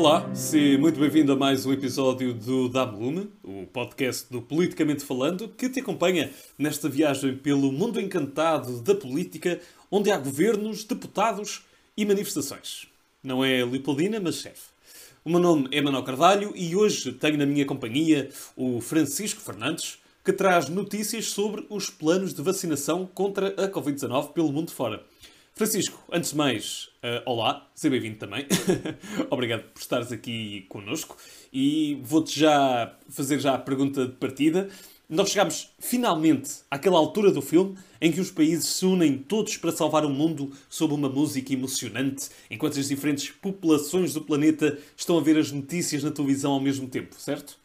Olá, seja muito bem-vindo a mais um episódio do Dame Lume, o podcast do Politicamente Falando, que te acompanha nesta viagem pelo mundo encantado da política, onde há governos, deputados e manifestações. Não é Leopoldina, mas chefe. O meu nome é Manuel Carvalho e hoje tenho na minha companhia o Francisco Fernandes, que traz notícias sobre os planos de vacinação contra a Covid-19 pelo mundo fora. Francisco, antes de mais, uh, olá, seja bem-vindo também. Obrigado por estares aqui connosco e vou-te já fazer já a pergunta de partida. Nós chegamos finalmente àquela altura do filme em que os países se unem todos para salvar o mundo sob uma música emocionante, enquanto as diferentes populações do planeta estão a ver as notícias na televisão ao mesmo tempo, certo?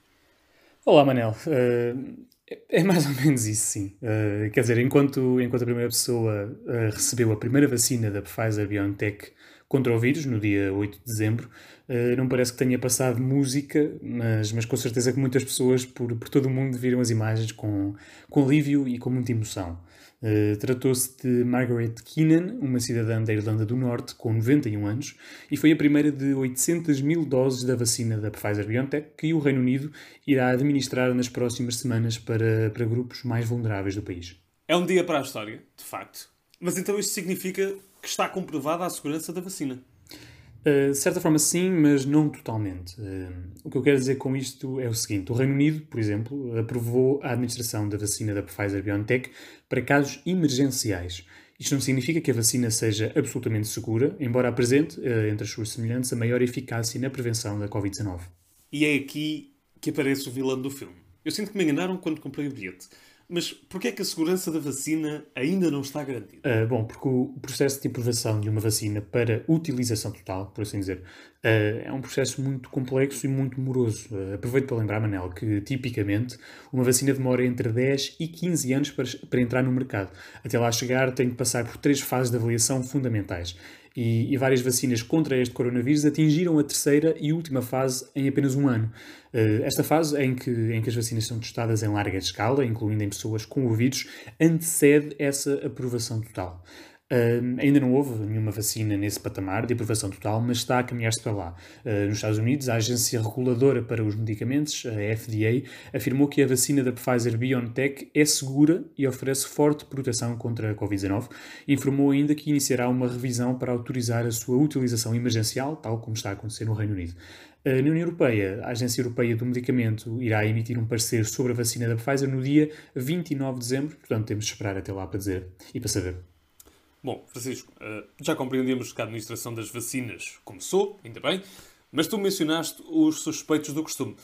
Olá, Manel. Uh, é mais ou menos isso, sim. Uh, quer dizer, enquanto, enquanto a primeira pessoa uh, recebeu a primeira vacina da Pfizer-BioNTech contra o vírus, no dia 8 de dezembro, uh, não parece que tenha passado música, mas, mas com certeza que muitas pessoas por, por todo o mundo viram as imagens com, com alívio e com muita emoção. Uh, Tratou-se de Margaret Keenan, uma cidadã da Irlanda do Norte com 91 anos, e foi a primeira de 800 mil doses da vacina da Pfizer-BioNTech que o Reino Unido irá administrar nas próximas semanas para, para grupos mais vulneráveis do país. É um dia para a história, de facto. Mas então isto significa que está comprovada a segurança da vacina? Uh, de certa forma, sim, mas não totalmente. Uh, o que eu quero dizer com isto é o seguinte: o Reino Unido, por exemplo, aprovou a administração da vacina da Pfizer-BioNTech para casos emergenciais. Isto não significa que a vacina seja absolutamente segura, embora apresente, uh, entre as suas semelhantes, a maior eficácia na prevenção da Covid-19. E é aqui que aparece o vilão do filme. Eu sinto que me enganaram quando comprei o bilhete. Mas porquê é que a segurança da vacina ainda não está garantida? Uh, bom, porque o processo de aprovação de uma vacina para utilização total, por assim dizer, uh, é um processo muito complexo e muito moroso. Uh, aproveito para lembrar, Manel, que tipicamente uma vacina demora entre 10 e 15 anos para, para entrar no mercado. Até lá chegar, tem de passar por três fases de avaliação fundamentais e, e, várias vacinas contra este coronavírus atingiram a terceira e última fase em apenas um ano. Uh, esta fase, em que, em que as vacinas são testadas em larga escala, incluindo em pessoas com o vírus, antecede essa aprovação total. Ainda não houve nenhuma vacina nesse patamar de aprovação total, mas está a caminhar-se para lá. Uh, nos Estados Unidos, a Agência Reguladora para os Medicamentos, a FDA, afirmou que a vacina da Pfizer-BioNTech é segura e oferece forte proteção contra a Covid-19 e informou ainda que iniciará uma revisão para autorizar a sua utilização emergencial, tal como está a acontecer no Reino Unido. Uh, na União Europeia, a Agência Europeia do Medicamento irá emitir um parecer sobre a vacina da Pfizer no dia 29 de dezembro, portanto temos de esperar até lá para dizer e para saber. Bom, Francisco, eh, já compreendemos que a administração das vacinas começou, ainda bem, mas tu mencionaste os suspeitos do costume.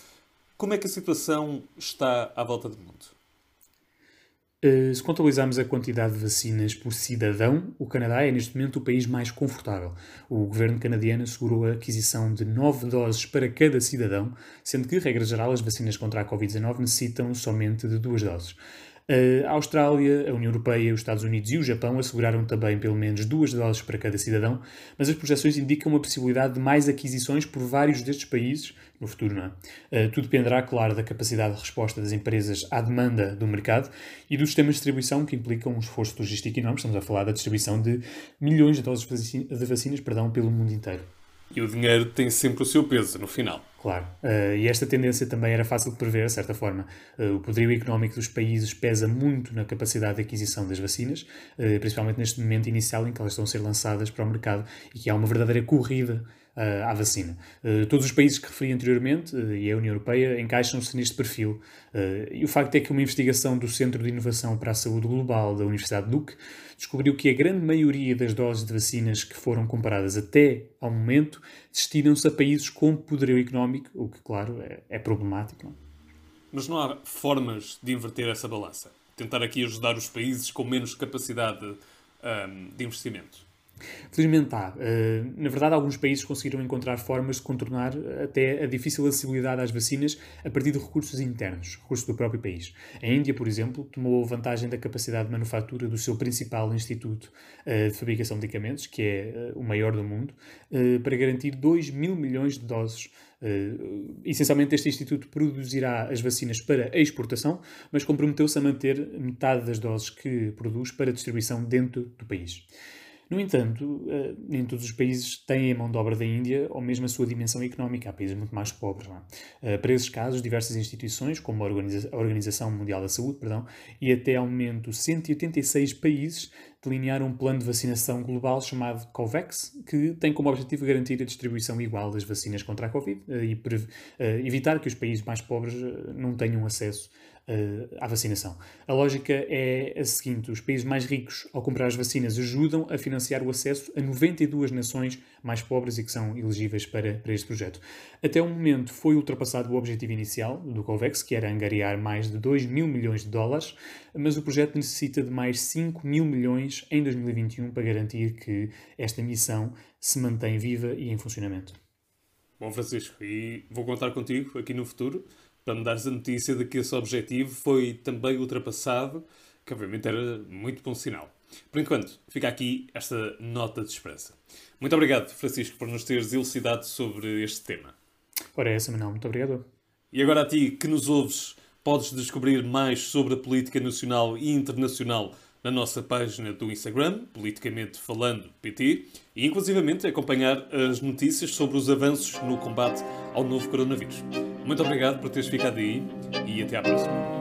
Como é que a situação está à volta do mundo? Eh, se contabilizarmos a quantidade de vacinas por cidadão, o Canadá é neste momento o país mais confortável. O governo canadiano assegurou a aquisição de 9 doses para cada cidadão, sendo que, regra geral, as vacinas contra a Covid-19 necessitam somente de duas doses. A Austrália, a União Europeia, os Estados Unidos e o Japão asseguraram também pelo menos duas doses para cada cidadão, mas as projeções indicam a possibilidade de mais aquisições por vários destes países no futuro. Não é? tudo dependerá, claro, da capacidade de resposta das empresas à demanda do mercado e dos sistemas de distribuição que implicam um esforço logístico enorme. Estamos a falar da distribuição de milhões de doses de vacinas perdão, pelo mundo inteiro. E o dinheiro tem sempre o seu peso no final. Claro. Uh, e esta tendência também era fácil de prever, de certa forma. Uh, o poderio económico dos países pesa muito na capacidade de aquisição das vacinas, uh, principalmente neste momento inicial em que elas estão a ser lançadas para o mercado e que há uma verdadeira corrida uh, à vacina. Uh, todos os países que referi anteriormente uh, e a União Europeia encaixam-se neste perfil. e o facto é que uma investigação do Centro de Inovação para a Saúde Global da Universidade de Duke descobriu que a grande maioria das doses de vacinas que foram comparadas até ao momento destinam-se a países com poderio económico, o que, claro, é, é problemático. Não? Mas não há formas de inverter essa balança? Tentar aqui ajudar os países com menos capacidade um, de investimento? Felizmente há. Uh, na verdade, alguns países conseguiram encontrar formas de contornar até a difícil acessibilidade às vacinas a partir de recursos internos, recursos do próprio país. A Índia, por exemplo, tomou vantagem da capacidade de manufatura do seu principal instituto uh, de fabricação de medicamentos, que é uh, o maior do mundo, para garantir 2 mil milhões de doses Uh, essencialmente, este Instituto produzirá as vacinas para exportação, mas comprometeu-se a manter metade das doses que produz para distribuição dentro do país. No entanto, uh, nem todos os países têm a mão de obra da Índia ou mesmo a sua dimensão económica. Há países muito mais pobres. Uh, para esses casos, diversas instituições, como a Organização Mundial da Saúde perdão, e até ao momento 186 países, delinearam um plano de vacinação global chamado COVAX, que tem como objetivo garantir a distribuição igual das vacinas contra a Covid uh, e evitar que os países mais pobres não tenham acesso à vacinação. A lógica é a seguinte: os países mais ricos, ao comprar as vacinas, ajudam a financiar o acesso a 92 nações mais pobres e que são elegíveis para, para este projeto. Até o momento foi ultrapassado o objetivo inicial do COVAX, que era angariar mais de 2 mil milhões de dólares, mas o projeto necessita de mais 5 mil milhões em 2021 para garantir que esta missão se mantém viva e em funcionamento. Bom, Francisco, e vou contar contigo aqui no futuro para me dares a notícia de que esse objetivo foi também ultrapassado, que obviamente era muito bom sinal. Por enquanto, fica aqui esta nota de esperança. Muito obrigado, Francisco, por nos teres elucidado sobre este tema. Ora, é essa, Manuel. Muito obrigado. E agora a ti, que nos ouves, podes descobrir mais sobre a política nacional e internacional na nossa página do Instagram, Politicamente Falando PT, e inclusivamente acompanhar as notícias sobre os avanços no combate ao novo coronavírus. Muito obrigado por teres ficado aí e até à próxima.